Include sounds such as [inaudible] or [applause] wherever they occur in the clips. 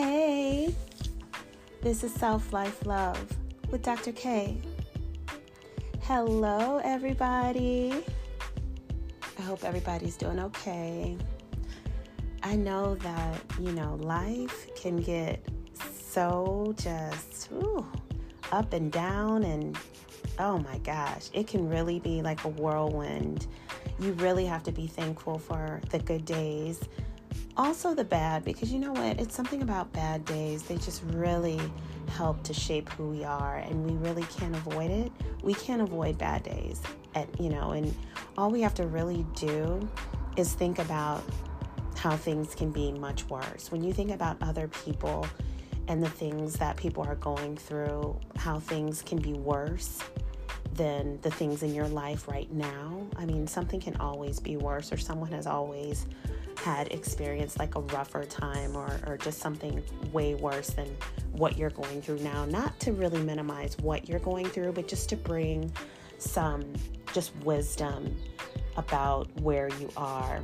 Hey, this is Self Life Love with Dr. K. Hello, everybody. I hope everybody's doing okay. I know that, you know, life can get so just ooh, up and down, and oh my gosh, it can really be like a whirlwind. You really have to be thankful for the good days also the bad because you know what? It's something about bad days. They just really help to shape who we are and we really can't avoid it. We can't avoid bad days. At you know and all we have to really do is think about how things can be much worse. When you think about other people and the things that people are going through how things can be worse than the things in your life right now i mean something can always be worse or someone has always had experienced like a rougher time or, or just something way worse than what you're going through now. Not to really minimize what you're going through, but just to bring some just wisdom about where you are.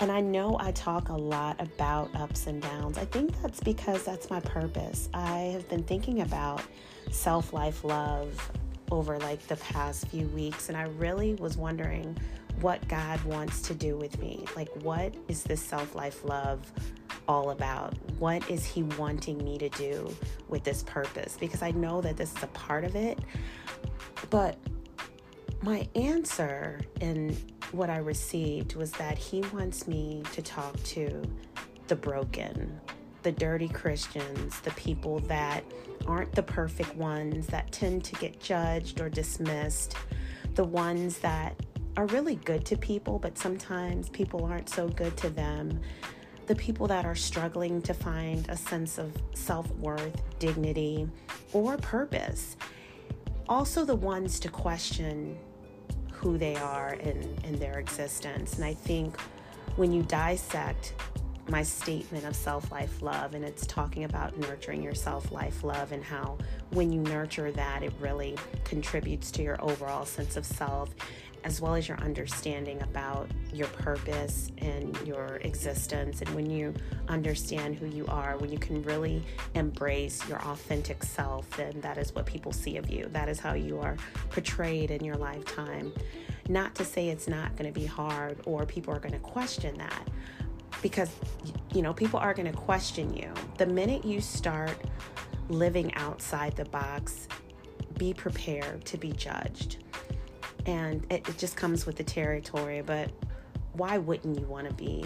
And I know I talk a lot about ups and downs. I think that's because that's my purpose. I have been thinking about self life love over like the past few weeks, and I really was wondering what God wants to do with me. Like, what is this self life love all about? What is He wanting me to do with this purpose? Because I know that this is a part of it. But my answer in what I received was that He wants me to talk to the broken, the dirty Christians, the people that aren't the perfect ones, that tend to get judged or dismissed, the ones that are really good to people, but sometimes people aren't so good to them. The people that are struggling to find a sense of self worth, dignity, or purpose. Also, the ones to question who they are in their existence. And I think when you dissect my statement of self life love, and it's talking about nurturing your self life love and how when you nurture that, it really contributes to your overall sense of self as well as your understanding about your purpose and your existence. And when you understand who you are, when you can really embrace your authentic self, then that is what people see of you. That is how you are portrayed in your lifetime. Not to say it's not going to be hard or people are going to question that because you know people are going to question you the minute you start living outside the box be prepared to be judged and it, it just comes with the territory. But why wouldn't you want to be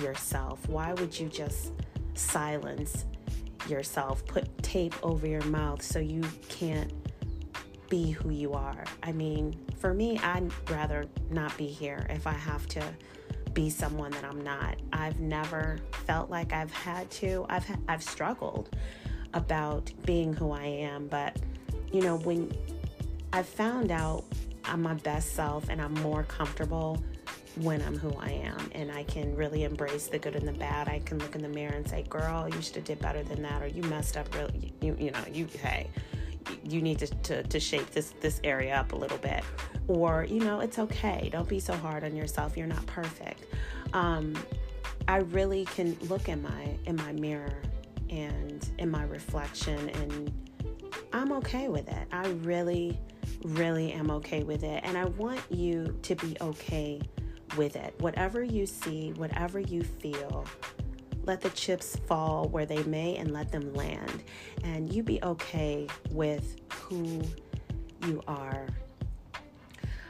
yourself? Why would you just silence yourself, put tape over your mouth so you can't be who you are? I mean, for me, I'd rather not be here if I have to be someone that I'm not. I've never felt like I've had to. I've I've struggled about being who I am, but you know, when I found out I'm my best self and I'm more comfortable when I'm who I am and I can really embrace the good and the bad. I can look in the mirror and say, "Girl, you should have did better than that," or "You messed up really." You you know you hey, you need to, to to shape this this area up a little bit, or you know it's okay. Don't be so hard on yourself. You're not perfect. Um, I really can look in my in my mirror and in my reflection and I'm okay with it. I really really am okay with it. And I want you to be okay with it. Whatever you see, whatever you feel, let the chips fall where they may and let them land. And you be okay with who you are.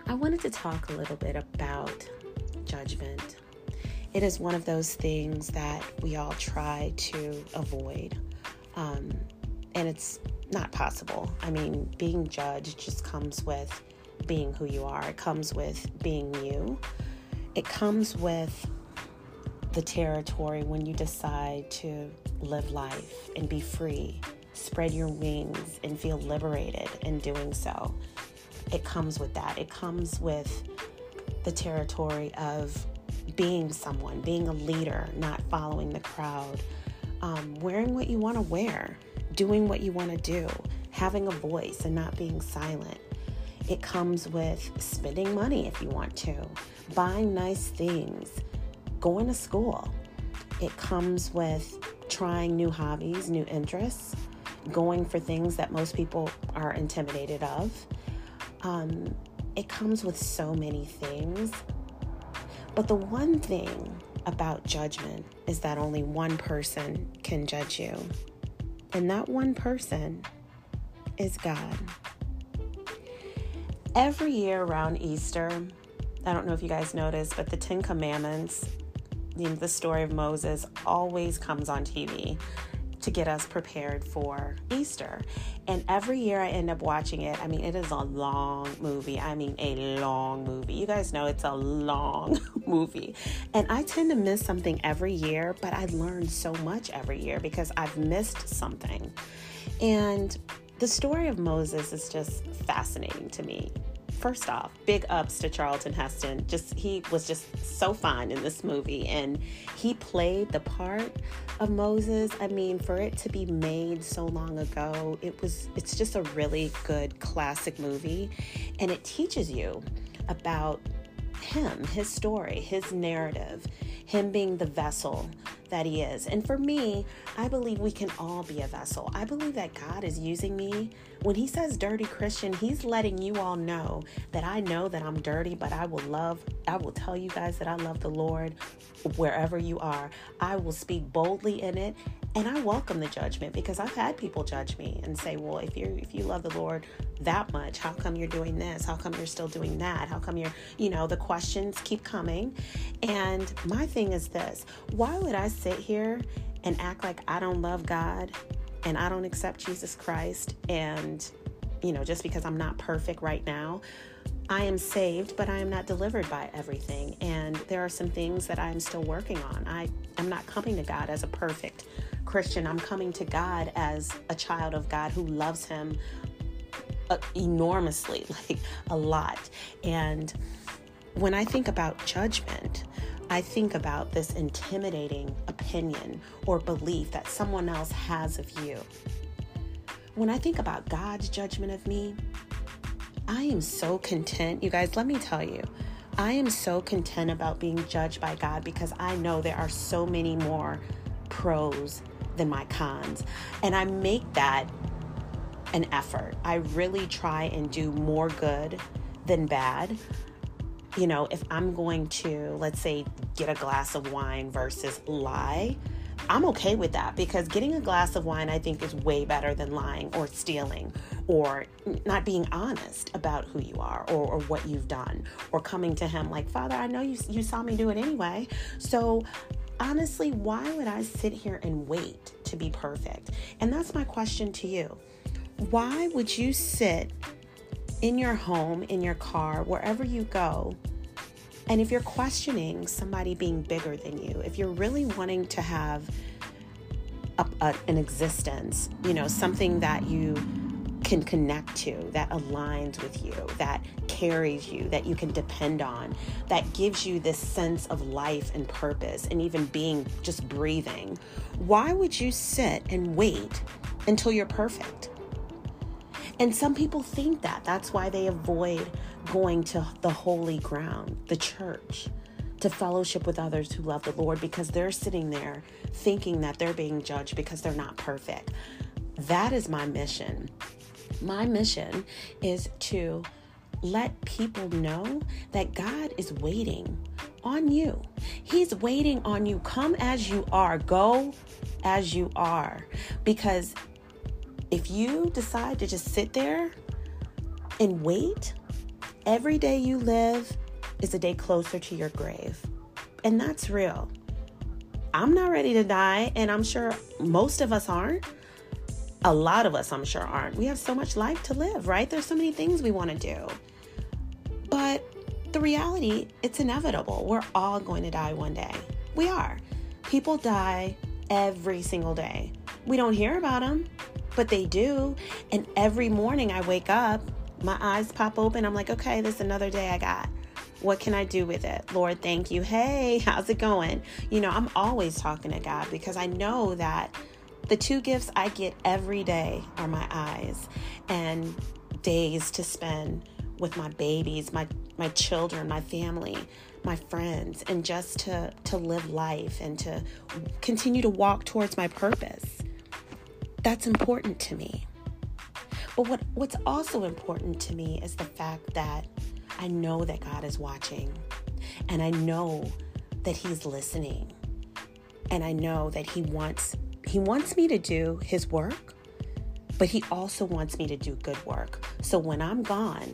I wanted to talk a little bit about judgment. It is one of those things that we all try to avoid. Um, and it's not possible. I mean, being judged just comes with being who you are, it comes with being you, it comes with the territory when you decide to live life and be free, spread your wings, and feel liberated in doing so. It comes with that. It comes with the territory of being someone, being a leader, not following the crowd, um, wearing what you want to wear doing what you want to do, having a voice and not being silent. It comes with spending money if you want to, buying nice things, going to school. It comes with trying new hobbies, new interests, going for things that most people are intimidated of. Um, it comes with so many things. But the one thing about judgment is that only one person can judge you. And that one person is God. Every year around Easter, I don't know if you guys noticed, but the Ten Commandments, you know, the story of Moses, always comes on TV to get us prepared for Easter. And every year I end up watching it. I mean, it is a long movie. I mean, a long movie. You guys know it's a long [laughs] movie. And I tend to miss something every year, but I learn so much every year because I've missed something. And the story of Moses is just fascinating to me first off, big ups to Charlton Heston. Just he was just so fine in this movie and he played the part of Moses. I mean, for it to be made so long ago, it was it's just a really good classic movie and it teaches you about him, his story, his narrative, him being the vessel that he is. And for me, I believe we can all be a vessel. I believe that God is using me. When he says dirty Christian, he's letting you all know that I know that I'm dirty, but I will love, I will tell you guys that I love the Lord wherever you are. I will speak boldly in it and I welcome the judgment because I've had people judge me and say, "Well, if you if you love the Lord that much, how come you're doing this? How come you're still doing that? How come you're, you know, the questions keep coming." And my thing is this, why would I sit here and act like I don't love God and I don't accept Jesus Christ and you know, just because I'm not perfect right now, I am saved, but I am not delivered by everything. And there are some things that I'm still working on. I am not coming to God as a perfect Christian. I'm coming to God as a child of God who loves Him uh, enormously, [laughs] like a lot. And when I think about judgment, I think about this intimidating opinion or belief that someone else has of you. When I think about God's judgment of me, I am so content. You guys, let me tell you, I am so content about being judged by God because I know there are so many more pros than my cons. And I make that an effort. I really try and do more good than bad you know, if I'm going to, let's say, get a glass of wine versus lie, I'm okay with that because getting a glass of wine, I think, is way better than lying or stealing or not being honest about who you are or, or, what you've done or coming to Him like, Father, I know you, you saw me do it anyway. So, honestly, why would I sit here and wait to be perfect? And that's my question to you. Why would you sit in your home, in your car, wherever you go. And if you're questioning somebody being bigger than you, if you're really wanting to have a, a, an existence, you know, something that you can connect to, that aligns with you, that carries you, that you can depend on, that gives you this sense of life and purpose and even being just breathing, why would you sit and wait until you're perfect? And some people think that. That's why they avoid going to the holy ground, the church, to fellowship with others who love the Lord because they're sitting there thinking that they're being judged because they're not perfect. That is my mission. My mission is to let people know that God is waiting on you. He's waiting on you. Come as you are, go as you are. Because if you decide to just sit there and wait, every day you live is a day closer to your grave. And that's real. I'm not ready to die, and I'm sure most of us aren't. A lot of us, I'm sure, aren't. We have so much life to live, right? There's so many things we want to do. But the reality, it's inevitable. We're all going to die one day. We are. People die every single day. We don't hear about them but they do. And every morning I wake up, my eyes pop open. I'm like, okay, this is another day I got. What can I do with it? Lord, thank you. Hey, [laughs] how's it going? You know, I'm always talking to God because I know that the two gifts I get every day are my eyes and days to spend with my babies, my my children, my family, my friends, and just to to live life and to continue to walk towards my purpose. That's important to me. But what, what's also important to me is the fact that I know that God is watching and I know that he's listening. And I know that he wants he wants me to do his work, but he also wants me to do good work. So when I'm gone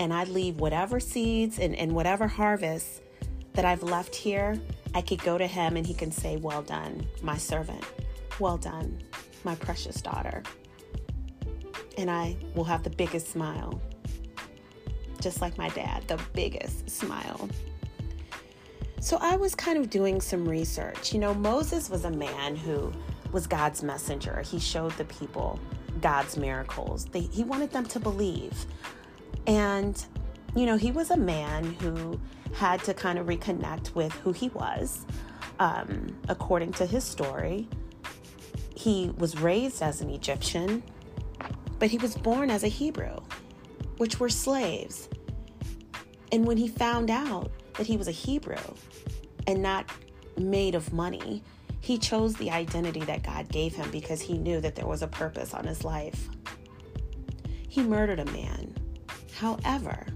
and I leave whatever seeds and, and whatever harvest that I've left here, I could go to him and he can say, Well done, my servant. Well done, my precious daughter. And I will have the biggest smile, just like my dad, the biggest smile. So I was kind of doing some research. You know, Moses was a man who was God's messenger. He showed the people God's miracles. They, he wanted them to believe. And, you know, he was a man who had to kind of reconnect with who he was. Um, according to his story, he was raised as an Egyptian, but he was born as a Hebrew, which were slaves. And when he found out that he was a Hebrew and not made of money. He chose the identity that God gave him because he knew that there was a purpose on his life. He murdered a man. However,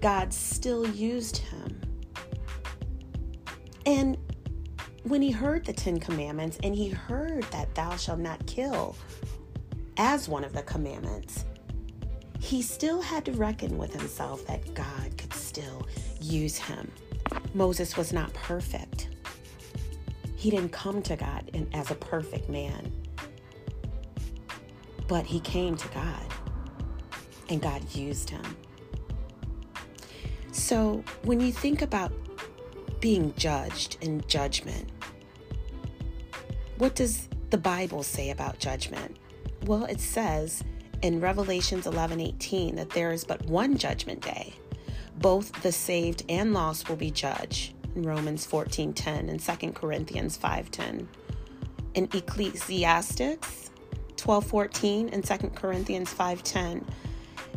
God still used him. And when he heard the Ten Commandments and he heard that thou shalt not kill as one of the commandments, he still had to reckon with himself that God could still use him. Moses was not perfect. He didn't come to God as a perfect man, but he came to God and God used him. So when you think about being judged in judgment, what does the Bible say about judgment? Well, it says in Revelations 11:18 that there is but one judgment day both the saved and lost will be judged in Romans 14:10 and 2 Corinthians 5:10. In Ecclesiastics 12:14 and 2 Corinthians 5:10,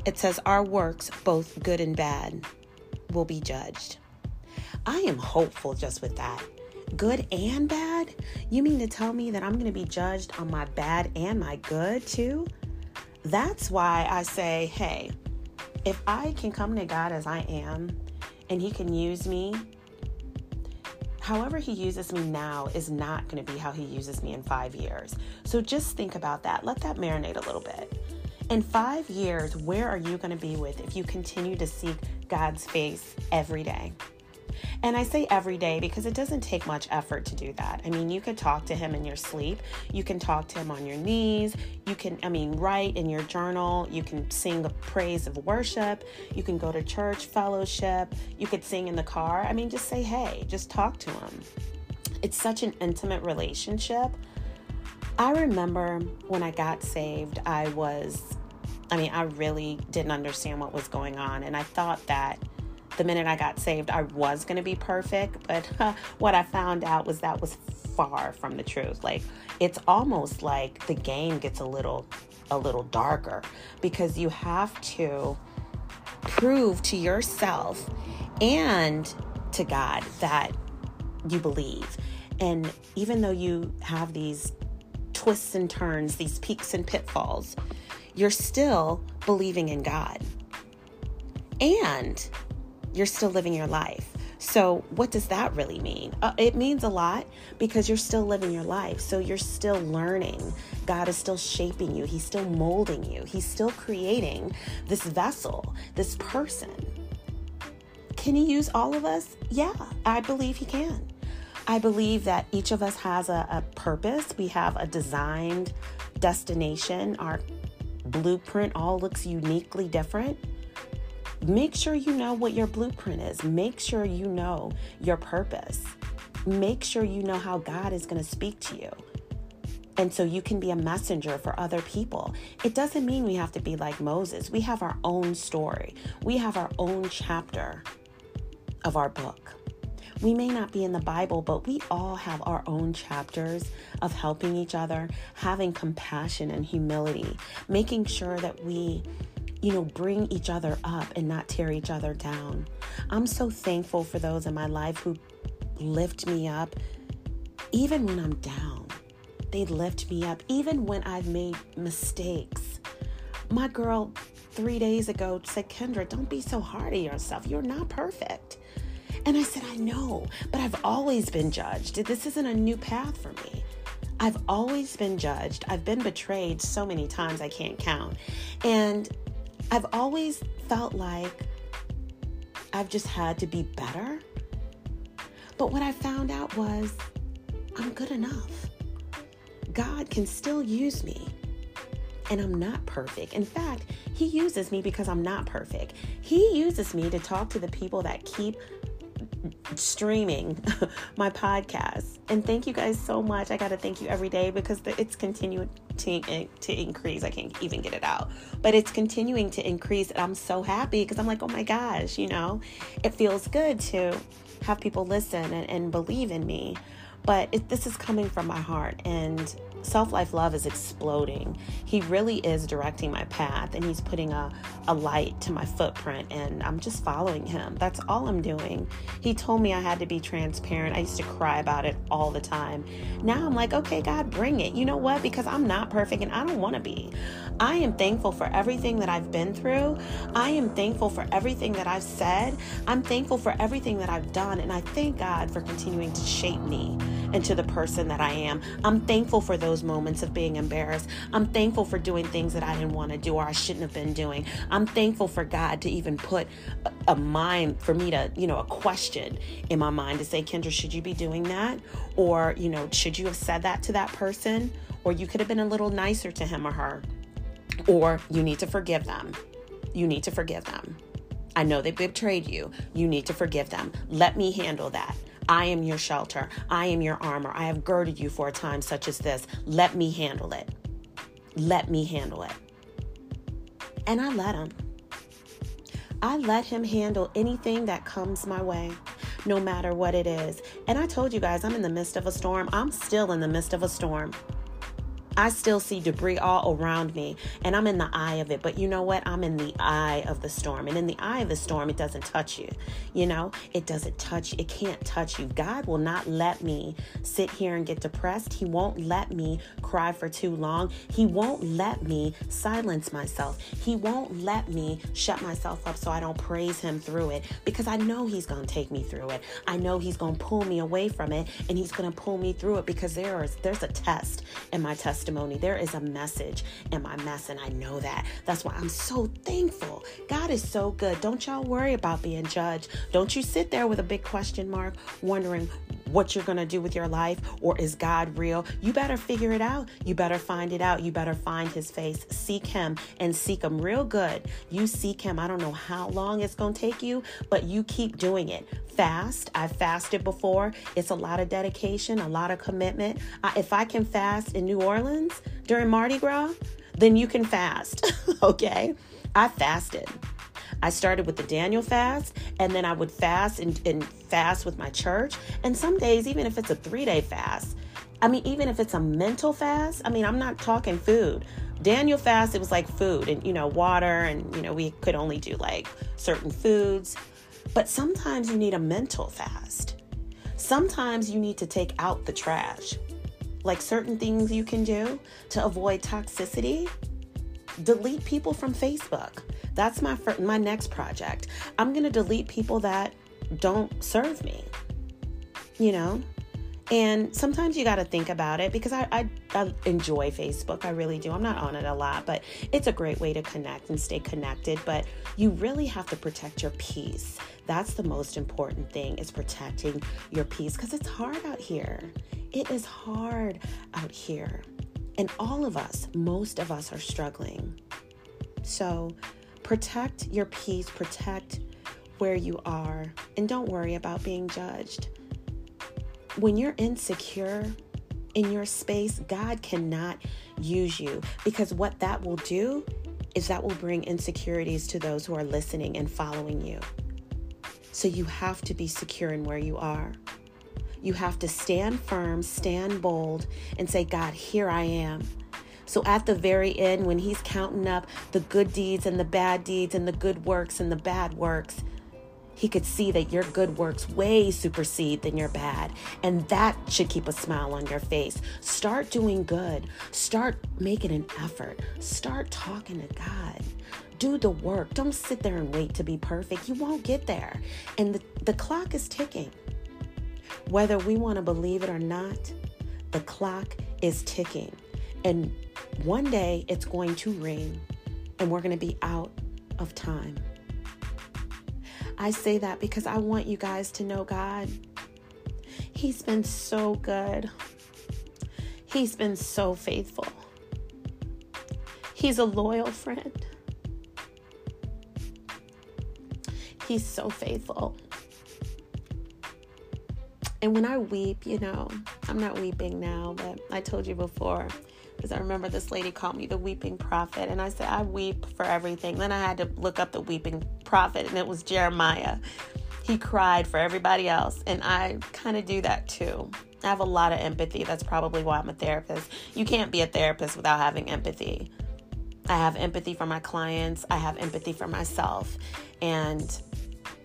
it says our works, both good and bad, will be judged. I am hopeful just with that. Good and bad? You mean to tell me that I'm going to be judged on my bad and my good too? That's why I say, hey, if I can come to God as I am and He can use me, however He uses me now is not going to be how He uses me in five years. So just think about that. Let that marinate a little bit. In five years, where are you going to be with if you continue to seek God's face every day? And I say every day because it doesn't take much effort to do that. I mean, you could talk to him in your sleep, you can talk to him on your knees, you can, I mean, write in your journal, you can sing a praise of worship, you can go to church fellowship, you could sing in the car. I mean, just say, hey, just talk to him. It's such an intimate relationship. I remember when I got saved, I was, I mean, I really didn't understand what was going on. And I thought that the minute I got saved, I was going to be perfect. But uh, what I found out was that was far from the truth. Like it's almost like the game gets a little a little darker because you have to prove to yourself and to God that you believe. And even though you have these twists and turns, these peaks and pitfalls, you're still believing in God. And you're still living your life. So, what does that really mean? Uh, it means a lot because you're still living your life. So, you're still learning. God is still shaping you, He's still molding you, He's still creating this vessel, this person. Can He use all of us? Yeah, I believe He can. I believe that each of us has a, a purpose, we have a designed destination. Our blueprint all looks uniquely different. Make sure you know what your blueprint is. Make sure you know your purpose. Make sure you know how God is going to speak to you. And so you can be a messenger for other people. It doesn't mean we have to be like Moses. We have our own story, we have our own chapter of our book. We may not be in the Bible, but we all have our own chapters of helping each other, having compassion and humility, making sure that we you know, bring each other up and not tear each other down. I'm so thankful for those in my life who lift me up even when I'm down. They lift me up even when I've made mistakes. My girl three days ago said, Kendra, don't be so hard on yourself. You're not perfect. And I said, I know, but I've always been judged. This isn't a new path for me. I've always been judged. I've been betrayed so many times I can't count. And I've always felt like I've just had to be better. But what I found out was I'm good enough. God can still use me. And I'm not perfect. In fact, He uses me because I'm not perfect. He uses me to talk to the people that keep streaming [laughs] my podcast. And thank you guys so much. I got to thank you every day because it's continuing to, to increase. I can't even get it out, but it's continuing to increase. And I'm so happy because I'm like, oh my gosh, you know, it feels good to have people listen and, and believe in me. But it, this is coming from my heart. And Self Life Love is exploding. He really is directing my path and he's putting a, a light to my footprint and I'm just following him. That's all I'm doing. He told me I had to be transparent. I used to cry about it all the time. Now I'm like, okay, God, bring it. You know what? Because I'm not perfect and I don't want to be. I am thankful for everything that I've been through. I am thankful for everything that I've said. I'm thankful for everything that I've done. And I thank God for continuing to shape me into the person that I am. I'm thankful for those moments of being embarrassed. I'm thankful for doing things that I didn't want to do or I shouldn't have been doing. I'm thankful for God to even put a, a mind for me to, you know, a question in my mind to say, Kendra, should you be doing that? Or, you know, should you have said that to that person? Or you could have been a little nicer to him or her. Or you need to forgive them. You need to forgive them. I know they betrayed you. You need to forgive them. Let me handle that. I am your shelter. I am your armor. I have girded you for a time such as this. Let me handle it. Let me handle it. And I let him. I let him handle anything that comes my way, no matter what it is. And I told you guys, I'm in the midst of a storm. I'm still in the midst of a storm. I still see debris all around me and I'm in the eye of it. But you know what? I'm in the eye of the storm. And in the eye of the storm, it doesn't touch you. You know, it doesn't touch, it can't touch you. God will not let me sit here and get depressed. He won't let me cry for too long. He won't let me silence myself. He won't let me shut myself up so I don't praise Him through it because I know He's going to take me through it. I know He's going to pull me away from it and He's going to pull me through it because there is there's a test in my test testimony. There is a message in my mess, and I know that. That's why I'm so thankful. God is so good. Don't y'all worry about being judged. Don't you sit there with a big question mark wondering what you're going to do with your life or is God real? You better figure it out. You better find it out. You better find his face. Seek him and seek him real good. You seek him. I don't know how long it's going to take you, but you keep doing it fast. I've fasted before. It's a lot of dedication, a lot of commitment. I, if I can fast in New Orleans during Mardi Gras, then you can fast. [laughs] okay? I fasted. I started with the Daniel fast, and then I would fast and, and fast with my church. And some days, even if it's a three day fast, I mean, even if it's a mental fast, I mean, I'm not talking food. Daniel fast, it was like food and, you know, water, and, you know, we could only do like certain foods. But sometimes you need a mental fast. Sometimes you need to take out the trash. Like certain things you can do to avoid toxicity. Delete people from Facebook. That's my my next project. I'm going to delete people that don't serve me. You know? And sometimes you got to think about it because I, I, I, enjoy Facebook. I really do. I'm not on it a lot, but it's a great way to connect and stay connected. But you really have to protect your peace. That's the most important thing is protecting your peace because it's hard out here. It is hard out here. And all of us, most of us are struggling. So protect your peace, protect where you are, and don't worry about being judged when you're insecure in your space, God cannot use you because what that will do is that will bring insecurities to those who are listening and following you. So you have to be secure in where you are. You have to stand firm, stand bold, and say, God, here I am. So at the very end, when He's counting up the good deeds and the bad deeds and the good works and the bad works, he could see that your good works way supersede than your bad. And that should keep a smile on your face. Start doing good. Start making an effort. Start talking to God. Do the work. Don't sit there and wait to be perfect. You won't get there. And the, the clock is ticking. Whether we want to believe it or not, the clock is ticking. And one day it's going to ring and we're going to be out of time. I say that because I want you guys to know God. He's been so good. He's been so faithful. He's a loyal friend. He's so faithful. And when I weep, you know, I'm not weeping now, but I told you before, because I remember this lady called me the weeping prophet, and I said, I weep for everything. Then I had to look up the weeping prophet, and it was Jeremiah. He cried for everybody else, and I kind of do that too. I have a lot of empathy. That's probably why I'm a therapist. You can't be a therapist without having empathy. I have empathy for my clients, I have empathy for myself, and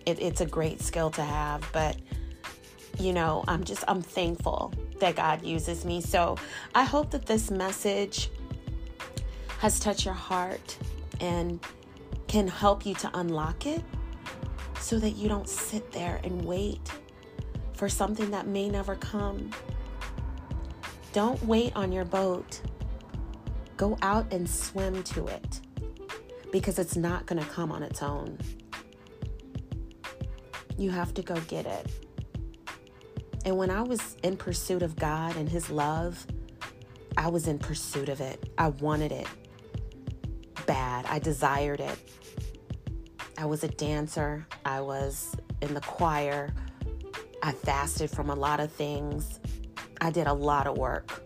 it, it's a great skill to have. But, you know, I'm just, I'm thankful that God uses me. So I hope that this message has touched your heart and can help you to unlock it so that you don't sit there and wait for something that may never come. Don't wait on your boat. Go out and swim to it because it's not going to come on its own. You have to go get it. And when I was in pursuit of God and His love, I was in pursuit of it. I wanted it. I desired it. I was a dancer. I was in the choir. I fasted from a lot of things. I did a lot of work.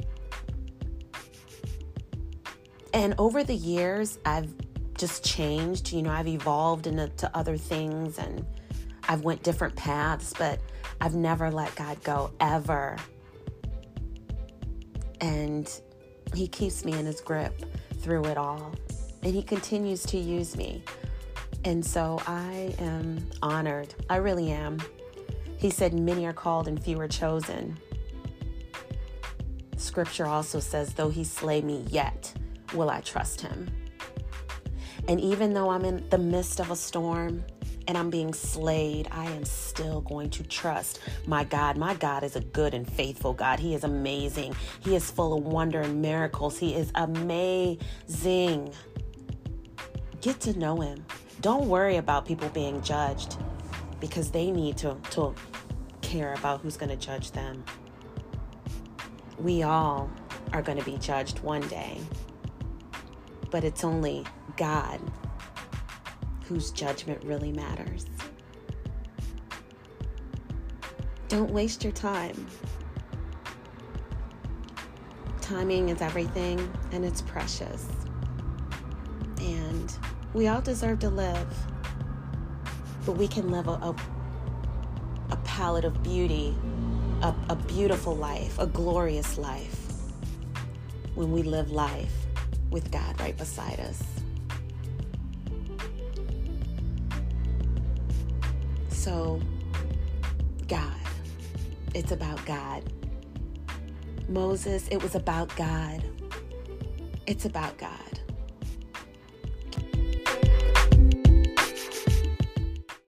And over the years, I've just changed. You know, I've evolved into other things and I've went different paths, but I've never let God go ever. And He keeps me in His grip through it all. And He continues to use me. And so I am honored. I really am. He said, Many are called and few are chosen. Scripture also says, Though He slay me, yet will I trust Him. And even though I'm in the midst of a storm, and I'm being slayed, I am still going to trust my God. My God is a good and faithful God. He is amazing. He is full of wonder and miracles. He is amazing. Get to know Him. Don't worry about people being judged because they need to, to care about who's going to judge them. We all are going to be judged one day, but it's only God whose judgment really matters. Don't waste your time. Timing is everything and it's precious. And we all deserve to live, but we can live a, a, a palette of beauty, a, a beautiful life, a glorious life when we live life with God right beside us. So, God. It's about God. Moses, it was about God. It's about God.